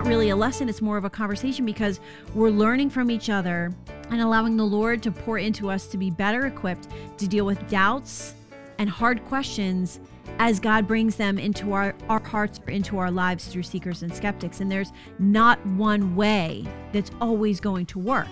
not really a lesson, it's more of a conversation because we're learning from each other and allowing the Lord to pour into us to be better equipped to deal with doubts and hard questions as God brings them into our, our hearts or into our lives through seekers and skeptics. And there's not one way that's always going to work.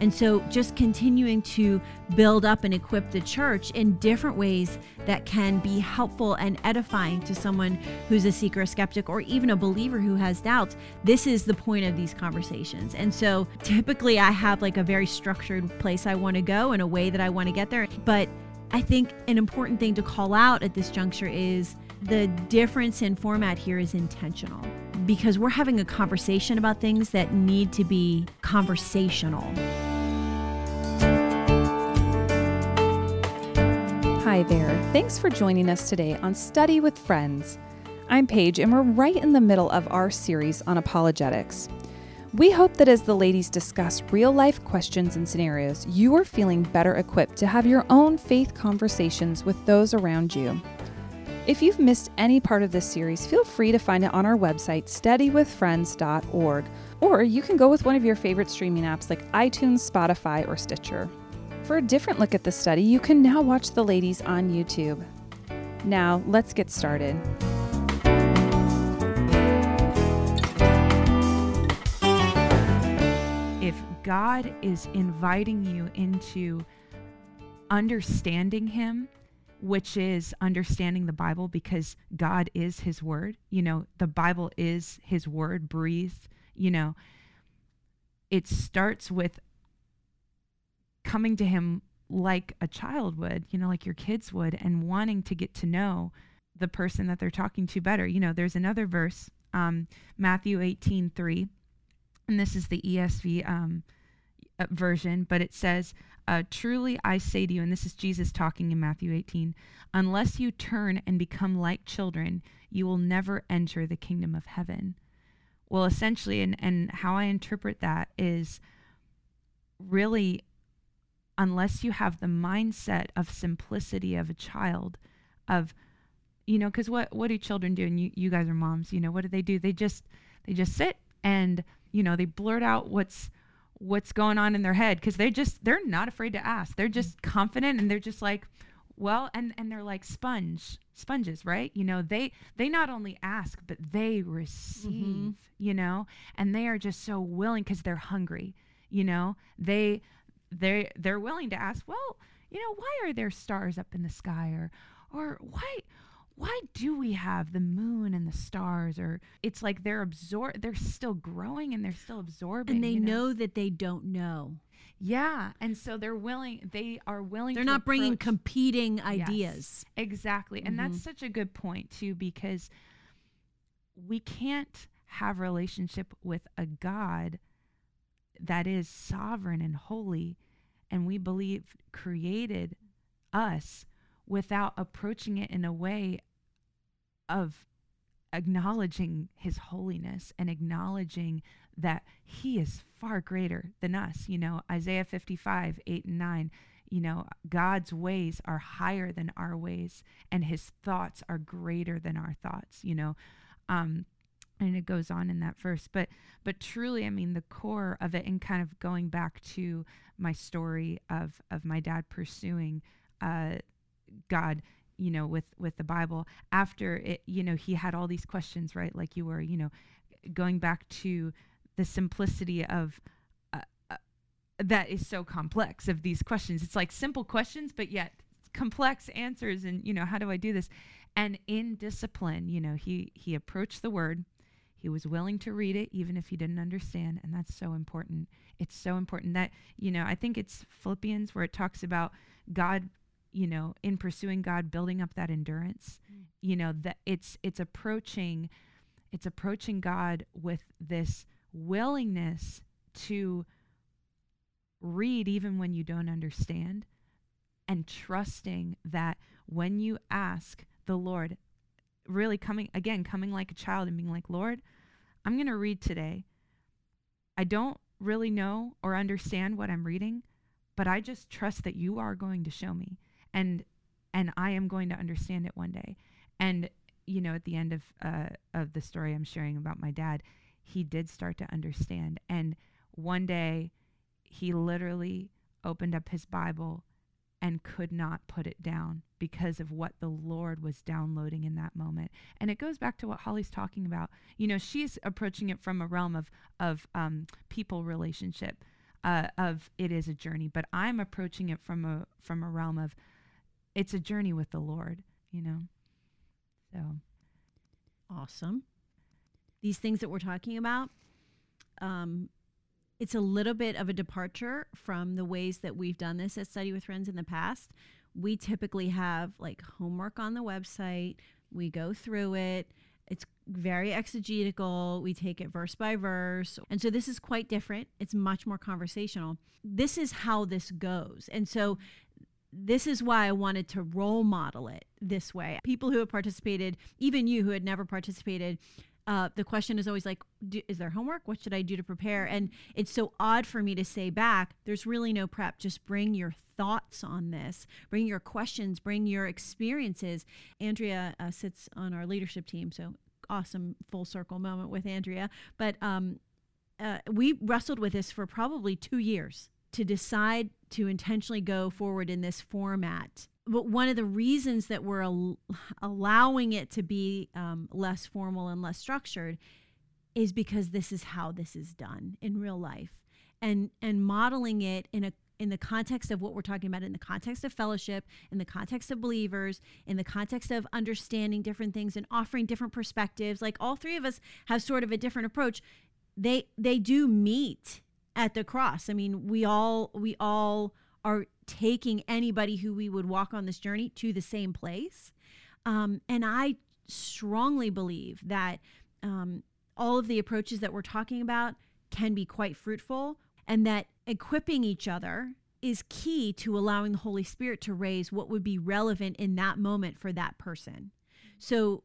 And so just continuing to build up and equip the church in different ways that can be helpful and edifying to someone who's a seeker, a skeptic, or even a believer who has doubts. This is the point of these conversations. And so typically I have like a very structured place I want to go and a way that I want to get there. But I think an important thing to call out at this juncture is the difference in format here is intentional because we're having a conversation about things that need to be conversational. Hi there. Thanks for joining us today on Study with Friends. I'm Paige, and we're right in the middle of our series on apologetics. We hope that as the ladies discuss real life questions and scenarios, you are feeling better equipped to have your own faith conversations with those around you. If you've missed any part of this series, feel free to find it on our website, studywithfriends.org, or you can go with one of your favorite streaming apps like iTunes, Spotify, or Stitcher. For a different look at the study, you can now watch the ladies on YouTube. Now, let's get started. If God is inviting you into understanding Him, which is understanding the Bible because God is His Word. You know, the Bible is His Word, breathed. You know, it starts with coming to Him like a child would, you know, like your kids would, and wanting to get to know the person that they're talking to better. You know, there's another verse, um, Matthew 18 3, and this is the ESV um, uh, version, but it says, uh, Truly I say to you, and this is Jesus talking in Matthew 18, unless you turn and become like children, you will never enter the kingdom of heaven. Well, essentially, and, and how I interpret that is really, unless you have the mindset of simplicity of a child, of, you know, because what, what do children do? And you, you guys are moms, you know, what do they do? They just, they just sit and, you know, they blurt out what's, what's going on in their head because they just they're not afraid to ask they're just confident and they're just like well and and they're like sponge sponges right you know they they not only ask but they receive mm-hmm. you know and they are just so willing because they're hungry you know they they they're willing to ask well you know why are there stars up in the sky or or why why do we have the moon and the stars or it's like they're absorb they're still growing and they're still absorbing and they you know? know? that they don't know yeah and so they're willing they are willing they're not approach. bringing competing ideas yes, exactly mm-hmm. and that's such a good point too because we can't have relationship with a god that is sovereign and holy and we believe created us without approaching it in a way of acknowledging his holiness and acknowledging that he is far greater than us. You know, Isaiah 55, 8 and 9, you know, God's ways are higher than our ways and his thoughts are greater than our thoughts, you know. Um, and it goes on in that verse but but truly i mean the core of it and kind of going back to my story of of my dad pursuing uh god you know with with the bible after it you know he had all these questions right? Like you were you know going back to the simplicity of uh, uh, that is so complex of these questions. It's like simple questions but yet complex answers and you know how do i do this? And in discipline you know he he approached the word he was willing to read it even if he didn't understand and that's so important it's so important that you know i think it's philippians where it talks about god you know in pursuing god building up that endurance mm. you know that it's it's approaching it's approaching god with this willingness to read even when you don't understand and trusting that when you ask the lord really coming again coming like a child and being like lord i'm going to read today i don't really know or understand what i'm reading but i just trust that you are going to show me and and I am going to understand it one day. And you know, at the end of uh, of the story I'm sharing about my dad, he did start to understand. And one day, he literally opened up his Bible and could not put it down because of what the Lord was downloading in that moment. And it goes back to what Holly's talking about. You know, she's approaching it from a realm of of um, people relationship, uh, of it is a journey. But I'm approaching it from a from a realm of it's a journey with the Lord. You know, so awesome. These things that we're talking about, um, it's a little bit of a departure from the ways that we've done this at Study with Friends in the past. We typically have like homework on the website, we go through it. It's very exegetical. We take it verse by verse. And so this is quite different. It's much more conversational. This is how this goes. And so this is why I wanted to role model it this way. People who have participated, even you who had never participated, uh, the question is always like, do, is there homework? What should I do to prepare? And it's so odd for me to say back, there's really no prep. Just bring your thoughts on this, bring your questions, bring your experiences. Andrea uh, sits on our leadership team, so awesome full circle moment with Andrea. But um, uh, we wrestled with this for probably two years to decide to intentionally go forward in this format. But one of the reasons that we're al- allowing it to be um, less formal and less structured is because this is how this is done in real life. And and modeling it in a in the context of what we're talking about in the context of fellowship in the context of believers in the context of understanding different things and offering different perspectives like all three of us have sort of a different approach. They they do meet at the cross i mean we all we all are taking anybody who we would walk on this journey to the same place. Um, and I strongly believe that um, all of the approaches that we're talking about can be quite fruitful and that equipping each other is key to allowing the Holy Spirit to raise what would be relevant in that moment for that person. So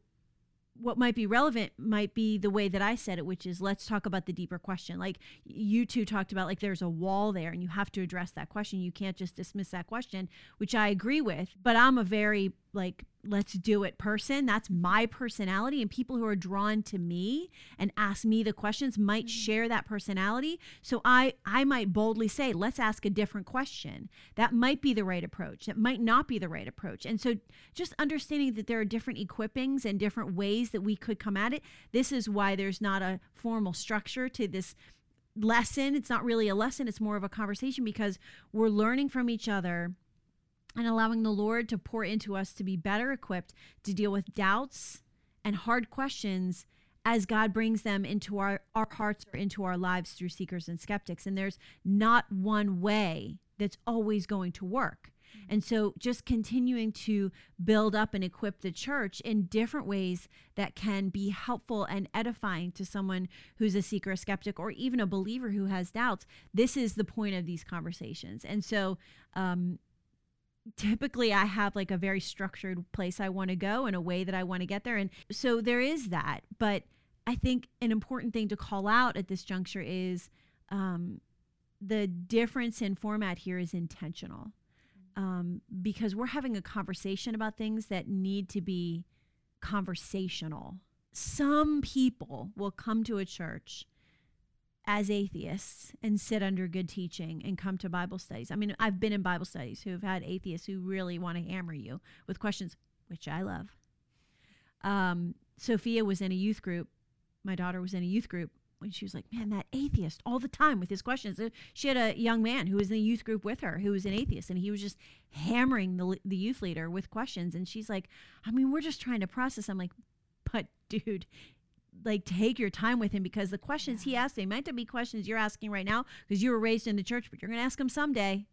what might be relevant might be the way that I said it, which is let's talk about the deeper question. Like you two talked about, like there's a wall there and you have to address that question. You can't just dismiss that question, which I agree with. But I'm a very like let's do it person. That's my personality and people who are drawn to me and ask me the questions might mm-hmm. share that personality. So i i might boldly say let's ask a different question. That might be the right approach. That might not be the right approach. And so just understanding that there are different equippings and different ways that we could come at it this is why there's not a formal structure to this lesson. It's not really a lesson. It's more of a conversation because we're learning from each other and allowing the Lord to pour into us to be better equipped to deal with doubts and hard questions as God brings them into our, our hearts or into our lives through seekers and skeptics. And there's not one way that's always going to work. And so just continuing to build up and equip the church in different ways that can be helpful and edifying to someone who's a seeker, a skeptic, or even a believer who has doubts. This is the point of these conversations. And so, um, typically I have like a very structured place I want to go and a way that I want to get there. And so there is that. But I think an important thing to call out at this juncture is um, the difference in format here is intentional um, because we're having a conversation about things that need to be conversational. Some people will come to a church as atheists and sit under good teaching and come to Bible studies. I mean, I've been in Bible studies who've had atheists who really want to hammer you with questions, which I love. Um, Sophia was in a youth group. My daughter was in a youth group when she was like, man, that atheist all the time with his questions. Uh, she had a young man who was in the youth group with her who was an atheist, and he was just hammering the, the youth leader with questions. And she's like, I mean, we're just trying to process. I'm like, but dude, like take your time with him because the questions he asks they might not be questions you're asking right now because you were raised in the church but you're going to ask him someday.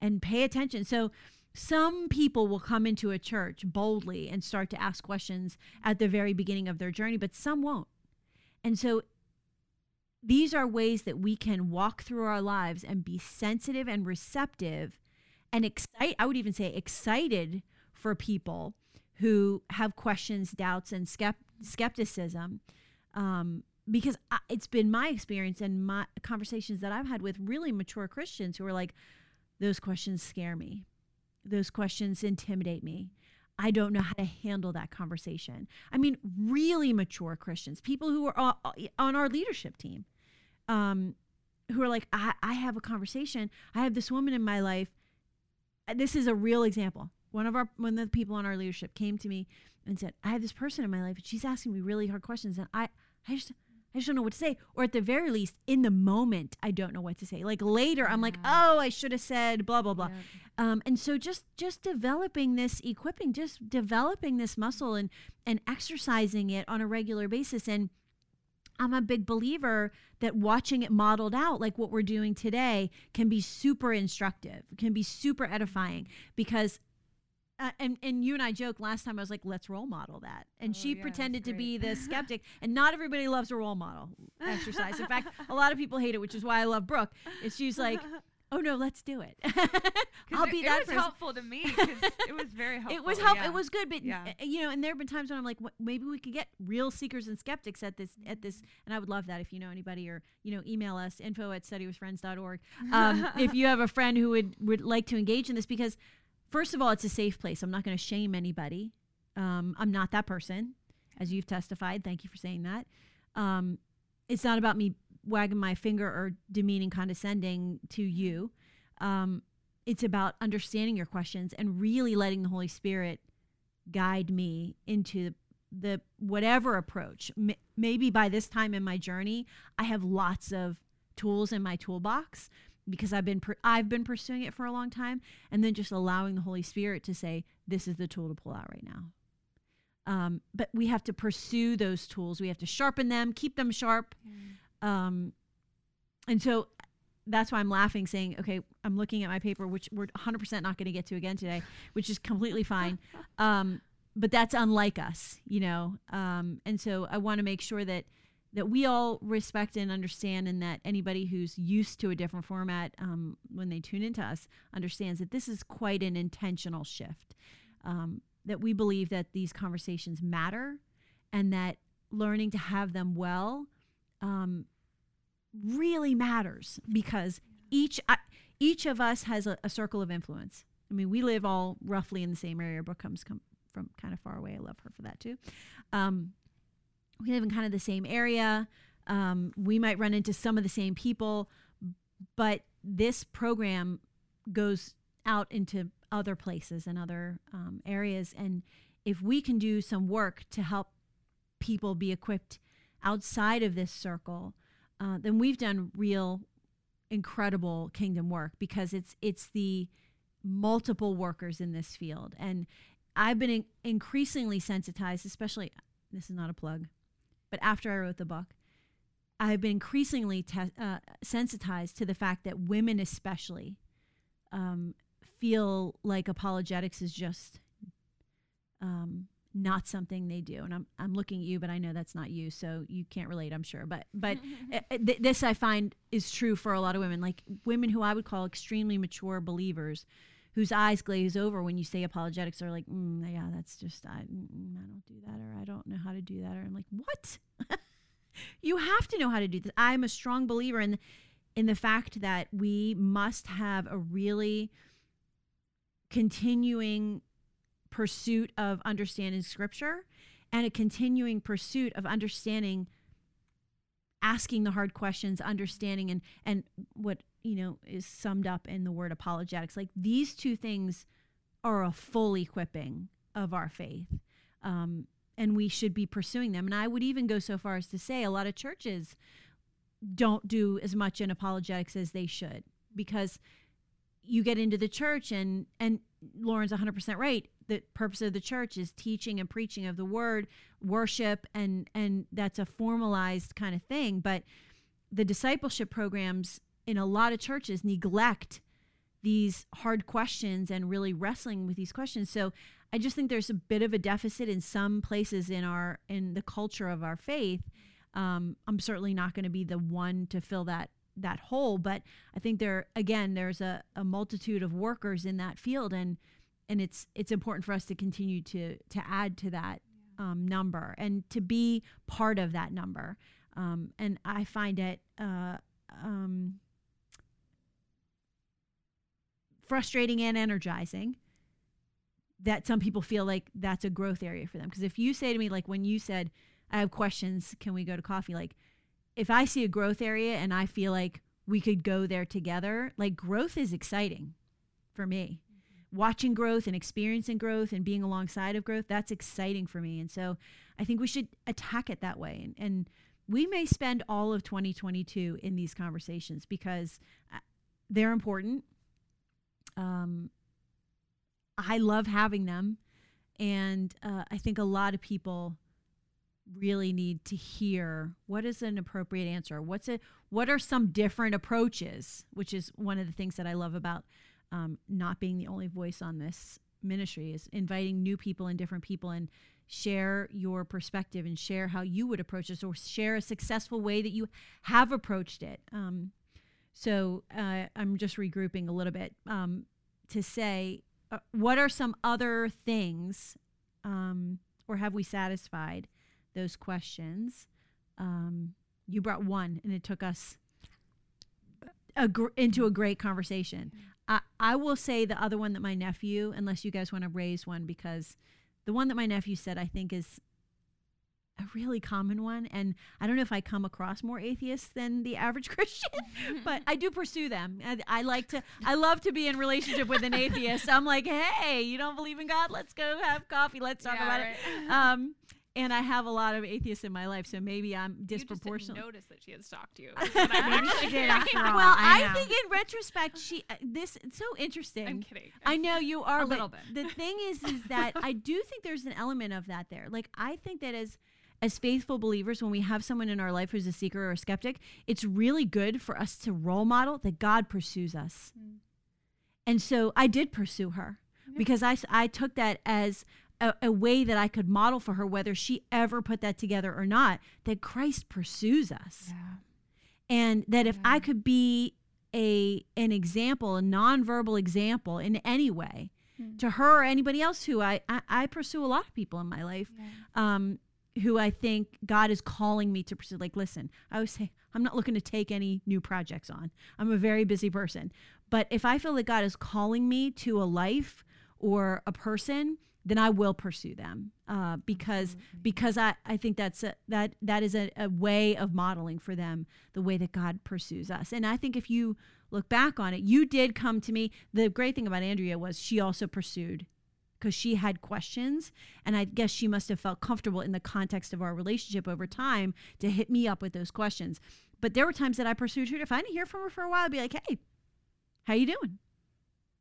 And pay attention. So some people will come into a church boldly and start to ask questions at the very beginning of their journey but some won't. And so these are ways that we can walk through our lives and be sensitive and receptive and excite i would even say excited for people who have questions doubts and skept- skepticism um, because I, it's been my experience and my conversations that I've had with really mature Christians who are like, those questions scare me. Those questions intimidate me. I don't know how to handle that conversation. I mean, really mature Christians, people who are on our leadership team, um, who are like, I, I have a conversation. I have this woman in my life. This is a real example. One of our one of the people on our leadership came to me and said, I have this person in my life and she's asking me really hard questions and I I just I just don't know what to say. Or at the very least, in the moment, I don't know what to say. Like later, I'm like, oh, I should have said blah blah blah. Yeah. Um, and so just just developing this equipping, just developing this muscle and and exercising it on a regular basis. And I'm a big believer that watching it modeled out, like what we're doing today, can be super instructive, can be super edifying because uh, and and you and I joked last time. I was like, "Let's role model that," and oh, she yeah, pretended to be the skeptic. and not everybody loves a role model exercise. In fact, a lot of people hate it, which is why I love Brooke. Is she's like, "Oh no, let's do it." I'll be it, that. It was person. helpful to me because it was very helpful. It was helpful. Yeah. It was good, but yeah. you know, and there have been times when I'm like, maybe we could get real seekers and skeptics at this at this, and I would love that if you know anybody or you know, email us info at studywithfriends.org um, if you have a friend who would would like to engage in this because first of all, it's a safe place. I'm not going to shame anybody. Um, I'm not that person, as you've testified. Thank you for saying that. Um, it's not about me wagging my finger or demeaning, condescending to you. Um, it's about understanding your questions and really letting the Holy Spirit guide me into the whatever approach. M- maybe by this time in my journey, I have lots of tools in my toolbox because I've been per- I've been pursuing it for a long time, and then just allowing the Holy Spirit to say, "This is the tool to pull out right now." Um, but we have to pursue those tools. We have to sharpen them, keep them sharp, mm. um, and so that's why I'm laughing, saying, "Okay, I'm looking at my paper, which we're 100% not going to get to again today, which is completely fine." Um, but that's unlike us, you know. Um, and so I want to make sure that that we all respect and understand, and that anybody who's used to a different format um, when they tune into us understands that this is quite an intentional shift. Um, that we believe that these conversations matter, and that learning to have them well um, really matters because each each of us has a, a, circle of influence. I mean, we live all roughly in the same area. Brooke comes come from kind of far away. I love her for that too. Um, we live in kind of the same area. Um, we might run into some of the same people, but this program goes out into other places and other um, areas. And if we can do some work to help people be equipped outside of this circle, uh, then we've done real incredible kingdom work because it's it's the multiple workers in this field and i've been in- increasingly sensitized especially this is not a plug but after I wrote the book, I've been increasingly te- uh, sensitized to the fact that women, especially, um, feel like apologetics is just um, not something they do. And I'm I'm looking at you, but I know that's not you, so you can't relate, I'm sure. But but th- this I find is true for a lot of women, like women who I would call extremely mature believers whose eyes glaze over when you say apologetics are like, mm, yeah, that's just, I, mm, I don't do that, or I don't know how to do that. Or I'm like, what? you have to know how to do this. I'm a strong believer in, in the fact that we must have a really continuing pursuit of understanding scripture and a continuing pursuit of understanding asking the hard questions understanding and and what you know, is summed up in the word apologetics. Like these two things are a full equipping of our faith. Um, and we should be pursuing them. And I would even go so far as to say a lot of churches don't do as much in apologetics as they should because you get into the church and and Lauren's 100% right the purpose of the church is teaching and preaching of the word worship and and that's a formalized kind of thing but the discipleship programs in a lot of churches neglect these hard questions and really wrestling with these questions. So I just think there's a bit of a deficit in some places in our in the culture of our faith. Um, I'm certainly not going to be the one to fill that that hole, but I think there again there's a, a multitude of workers in that field, and and it's it's important for us to continue to to add to that um, number and to be part of that number. Um, and I find it. Uh, um, frustrating and energizing that some people feel like that's a growth area for them. Because if you say to me, like when you said, I have questions, can we go to coffee? Like if I see a growth area and I feel like we could go there together, like growth is exciting for me. Watching growth and experiencing growth and being alongside of growth, that's exciting for me. And so I think we should attack it that way. And, and we may spend all of 2022 in these conversations because uh, they're important. Um, I love having them. And uh, I think a lot of people really need to hear what is an appropriate answer? What's it what are some different approaches? Which is one of the things that i love about um, not being the only voice on this ministry is inviting new people and different people and share your perspective and share how you would approach this or share a successful way that you have approached it. Um, so uh, i'm just regrouping a little bit um, to say uh, what are some other things, um, or have we satisfied those questions? Um, you brought one, and it took us a gr- into a great conversation. I, I will say the other one that my nephew, unless you guys want to raise one, because the one that my nephew said I think is a really common one. And I don't know if I come across more atheists than the average Christian, but I do pursue them. I, I, like to, I love to be in relationship with an atheist. I'm like, hey, you don't believe in God? Let's go have coffee. Let's talk yeah, about right. it. Um, and I have a lot of atheists in my life, so maybe I'm disproportionate. notice that she had stalked you. I did after all. Well, I, I think in retrospect, she uh, this it's so interesting. I'm kidding. I know you are a little bit. The thing is, is that I do think there's an element of that there. Like I think that as as faithful believers, when we have someone in our life who's a seeker or a skeptic, it's really good for us to role model that God pursues us. Mm. And so I did pursue her yeah. because I, I took that as a, a, way that I could model for her, whether she ever put that together or not, that Christ pursues us. Yeah. And that if yeah. I could be a an example, a nonverbal example in any way, mm. to her or anybody else who I, I, I pursue a lot of people in my life. Um, who I think God is calling me to pursue. Like, listen, I always say, I'm not looking to take any new projects on. I'm a very busy person. But if I feel that God is calling me to a life or a person, then I will pursue them uh, because Absolutely. because I, I think that's a, that that is a, a way of modeling for them the way that God pursues us. And I think if you look back on it, you did come to me. The great thing about Andrea was she also pursued because she had questions. And I guess she must have felt comfortable in the context of our relationship over time to hit me up with those questions. But there were times that I pursued her. If I didn't hear from her for a while, I'd be like, hey, how you doing?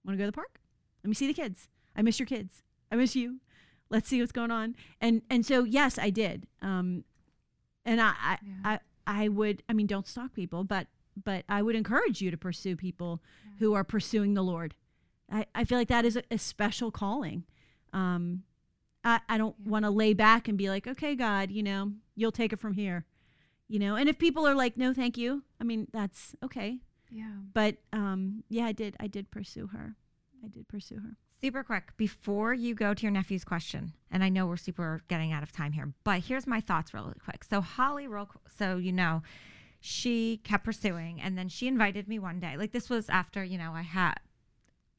Want to go to the park? Let me see the kids. I miss your kids. I miss you. Let's see what's going on. And and so yes, I did. Um, and I I, yeah. I I would I mean don't stalk people, but but I would encourage you to pursue people yeah. who are pursuing the Lord I, I feel like that is a, a special calling. Um, I, I don't yeah. want to lay back and be like, okay, God, you know, you'll take it from here, you know. And if people are like, no, thank you, I mean, that's okay. Yeah. But um, yeah, I did. I did pursue her. I did pursue her. Super quick before you go to your nephew's question, and I know we're super getting out of time here, but here's my thoughts really quick. So Holly, real so you know, she kept pursuing, and then she invited me one day. Like this was after you know I had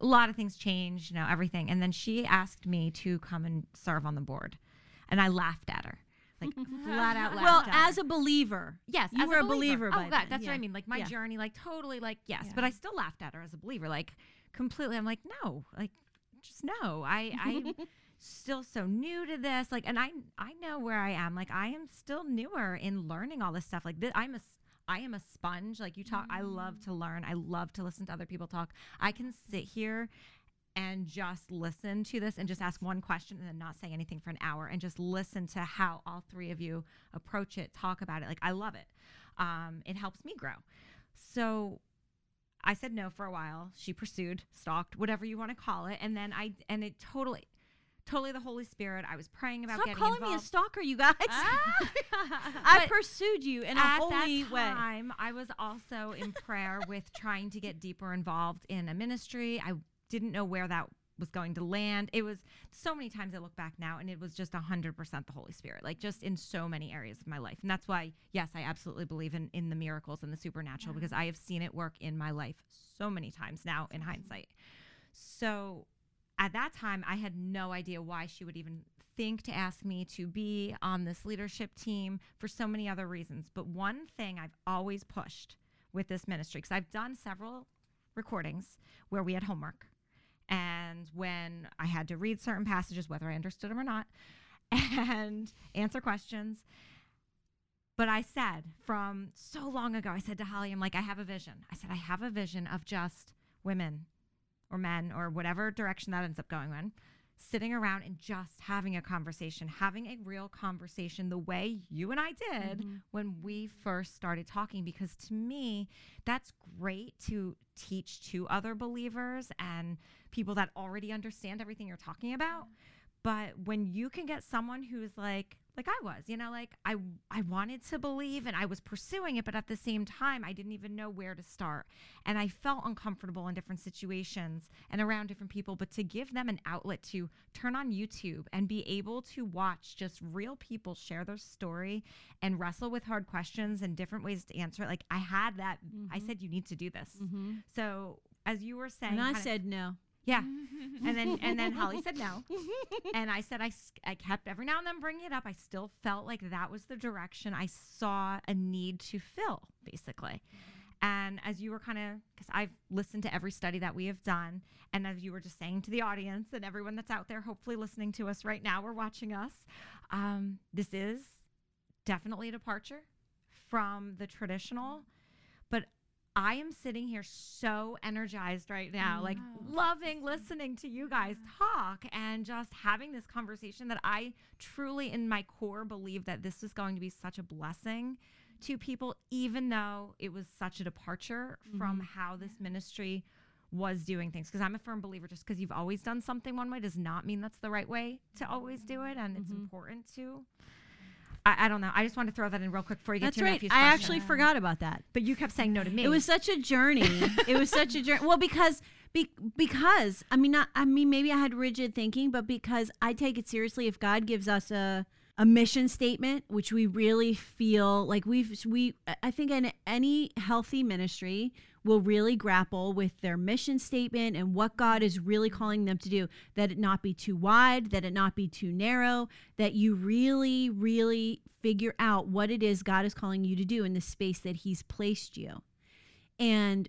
a lot of things changed, you know, everything. And then she asked me to come and serve on the board. And I laughed at her. Like flat out laughed Well, at as her. a believer. Yes, you as were a believer. by oh, then. that's what I mean. Like my yeah. journey, like totally like yes. Yeah. But I still laughed at her as a believer. Like completely I'm like, no, like just no. I I'm still so new to this. Like and I I know where I am. Like I am still newer in learning all this stuff. Like this, I'm a I am a sponge. Like you talk, mm. I love to learn. I love to listen to other people talk. I can sit here and just listen to this and just ask one question and then not say anything for an hour and just listen to how all three of you approach it, talk about it. Like, I love it. Um, it helps me grow. So I said no for a while. She pursued, stalked, whatever you want to call it. And then I, and it totally, totally the Holy Spirit. I was praying about Stop getting calling involved. me a stalker, you guys. Ah. I pursued you in a holy that way. Time, I was also in prayer with trying to get deeper involved in a ministry. I didn't know where that was going to land. It was so many times I look back now and it was just 100% the Holy Spirit, like just in so many areas of my life. And that's why, yes, I absolutely believe in, in the miracles and the supernatural yeah. because I have seen it work in my life so many times now in hindsight. So at that time, I had no idea why she would even think to ask me to be on this leadership team for so many other reasons. But one thing I've always pushed with this ministry, because I've done several recordings where we had homework. And when I had to read certain passages, whether I understood them or not, and answer questions. But I said from so long ago, I said to Holly, I'm like, I have a vision. I said, I have a vision of just women or men or whatever direction that ends up going in sitting around and just having a conversation, having a real conversation the way you and I did mm-hmm. when we first started talking. Because to me, that's great to teach to other believers and people that already understand everything you're talking about. But when you can get someone who's like, like I was, you know, like I I wanted to believe and I was pursuing it, but at the same time I didn't even know where to start. And I felt uncomfortable in different situations and around different people, but to give them an outlet to turn on YouTube and be able to watch just real people share their story and wrestle with hard questions and different ways to answer it. Like I had that mm-hmm. I said you need to do this. Mm-hmm. So as you were saying, and I said no. Yeah. and then and then Holly said no. And I said I, I kept every now and then bringing it up. I still felt like that was the direction I saw a need to fill, basically. And as you were kind of, because I've listened to every study that we have done, and as you were just saying to the audience and everyone that's out there, hopefully listening to us right now or watching us, um, this is definitely a departure from the traditional. But I am sitting here so energized right now, like loving listening to you guys talk and just having this conversation that I truly, in my core, believe that this is going to be such a blessing to people, even though it was such a departure mm-hmm. from how this ministry was doing things. Because I'm a firm believer, just because you've always done something one way does not mean that's the right way to always do it. And mm-hmm. it's important to. I, I, don't know. I just want to throw that in real quick before you get That's to right. I actually forgot about that. But you kept saying no to me. It was such a journey. it was such a journey. Well, because be, because I mean not I mean maybe I had rigid thinking, but because I take it seriously if God gives us a a mission statement which we really feel like we've we I think in any healthy ministry will really grapple with their mission statement and what God is really calling them to do. That it not be too wide, that it not be too narrow, that you really, really figure out what it is God is calling you to do in the space that He's placed you. And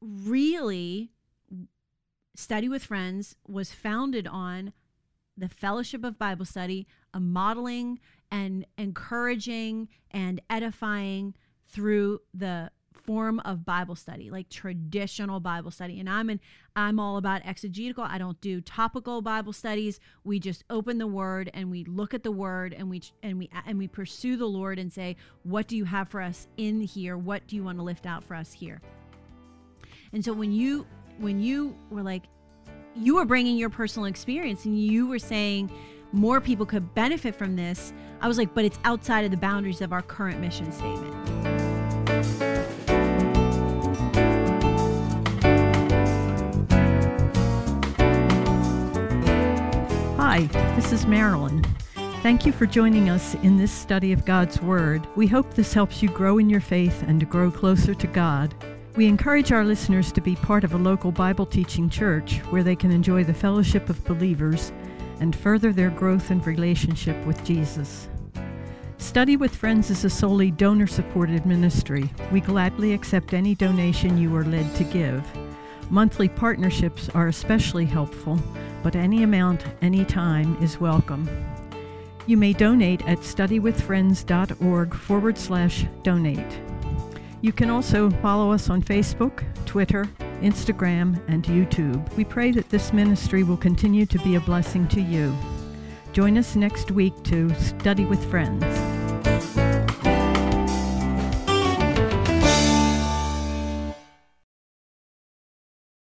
really, Study with Friends was founded on the fellowship of Bible study, a modeling and encouraging and edifying through the form of Bible study, like traditional Bible study. And I'm an I'm all about exegetical. I don't do topical Bible studies. We just open the word and we look at the word and we and we and we pursue the Lord and say, "What do you have for us in here? What do you want to lift out for us here?" And so when you when you were like you were bringing your personal experience and you were saying more people could benefit from this, I was like, but it's outside of the boundaries of our current mission statement. Hi, this is Marilyn. Thank you for joining us in this study of God's Word. We hope this helps you grow in your faith and to grow closer to God. We encourage our listeners to be part of a local Bible teaching church where they can enjoy the fellowship of believers and further their growth and relationship with Jesus. Study with Friends is a solely donor supported ministry. We gladly accept any donation you are led to give. Monthly partnerships are especially helpful but any amount, any time is welcome. You may donate at studywithfriends.org forward slash donate. You can also follow us on Facebook, Twitter, Instagram, and YouTube. We pray that this ministry will continue to be a blessing to you. Join us next week to Study with Friends.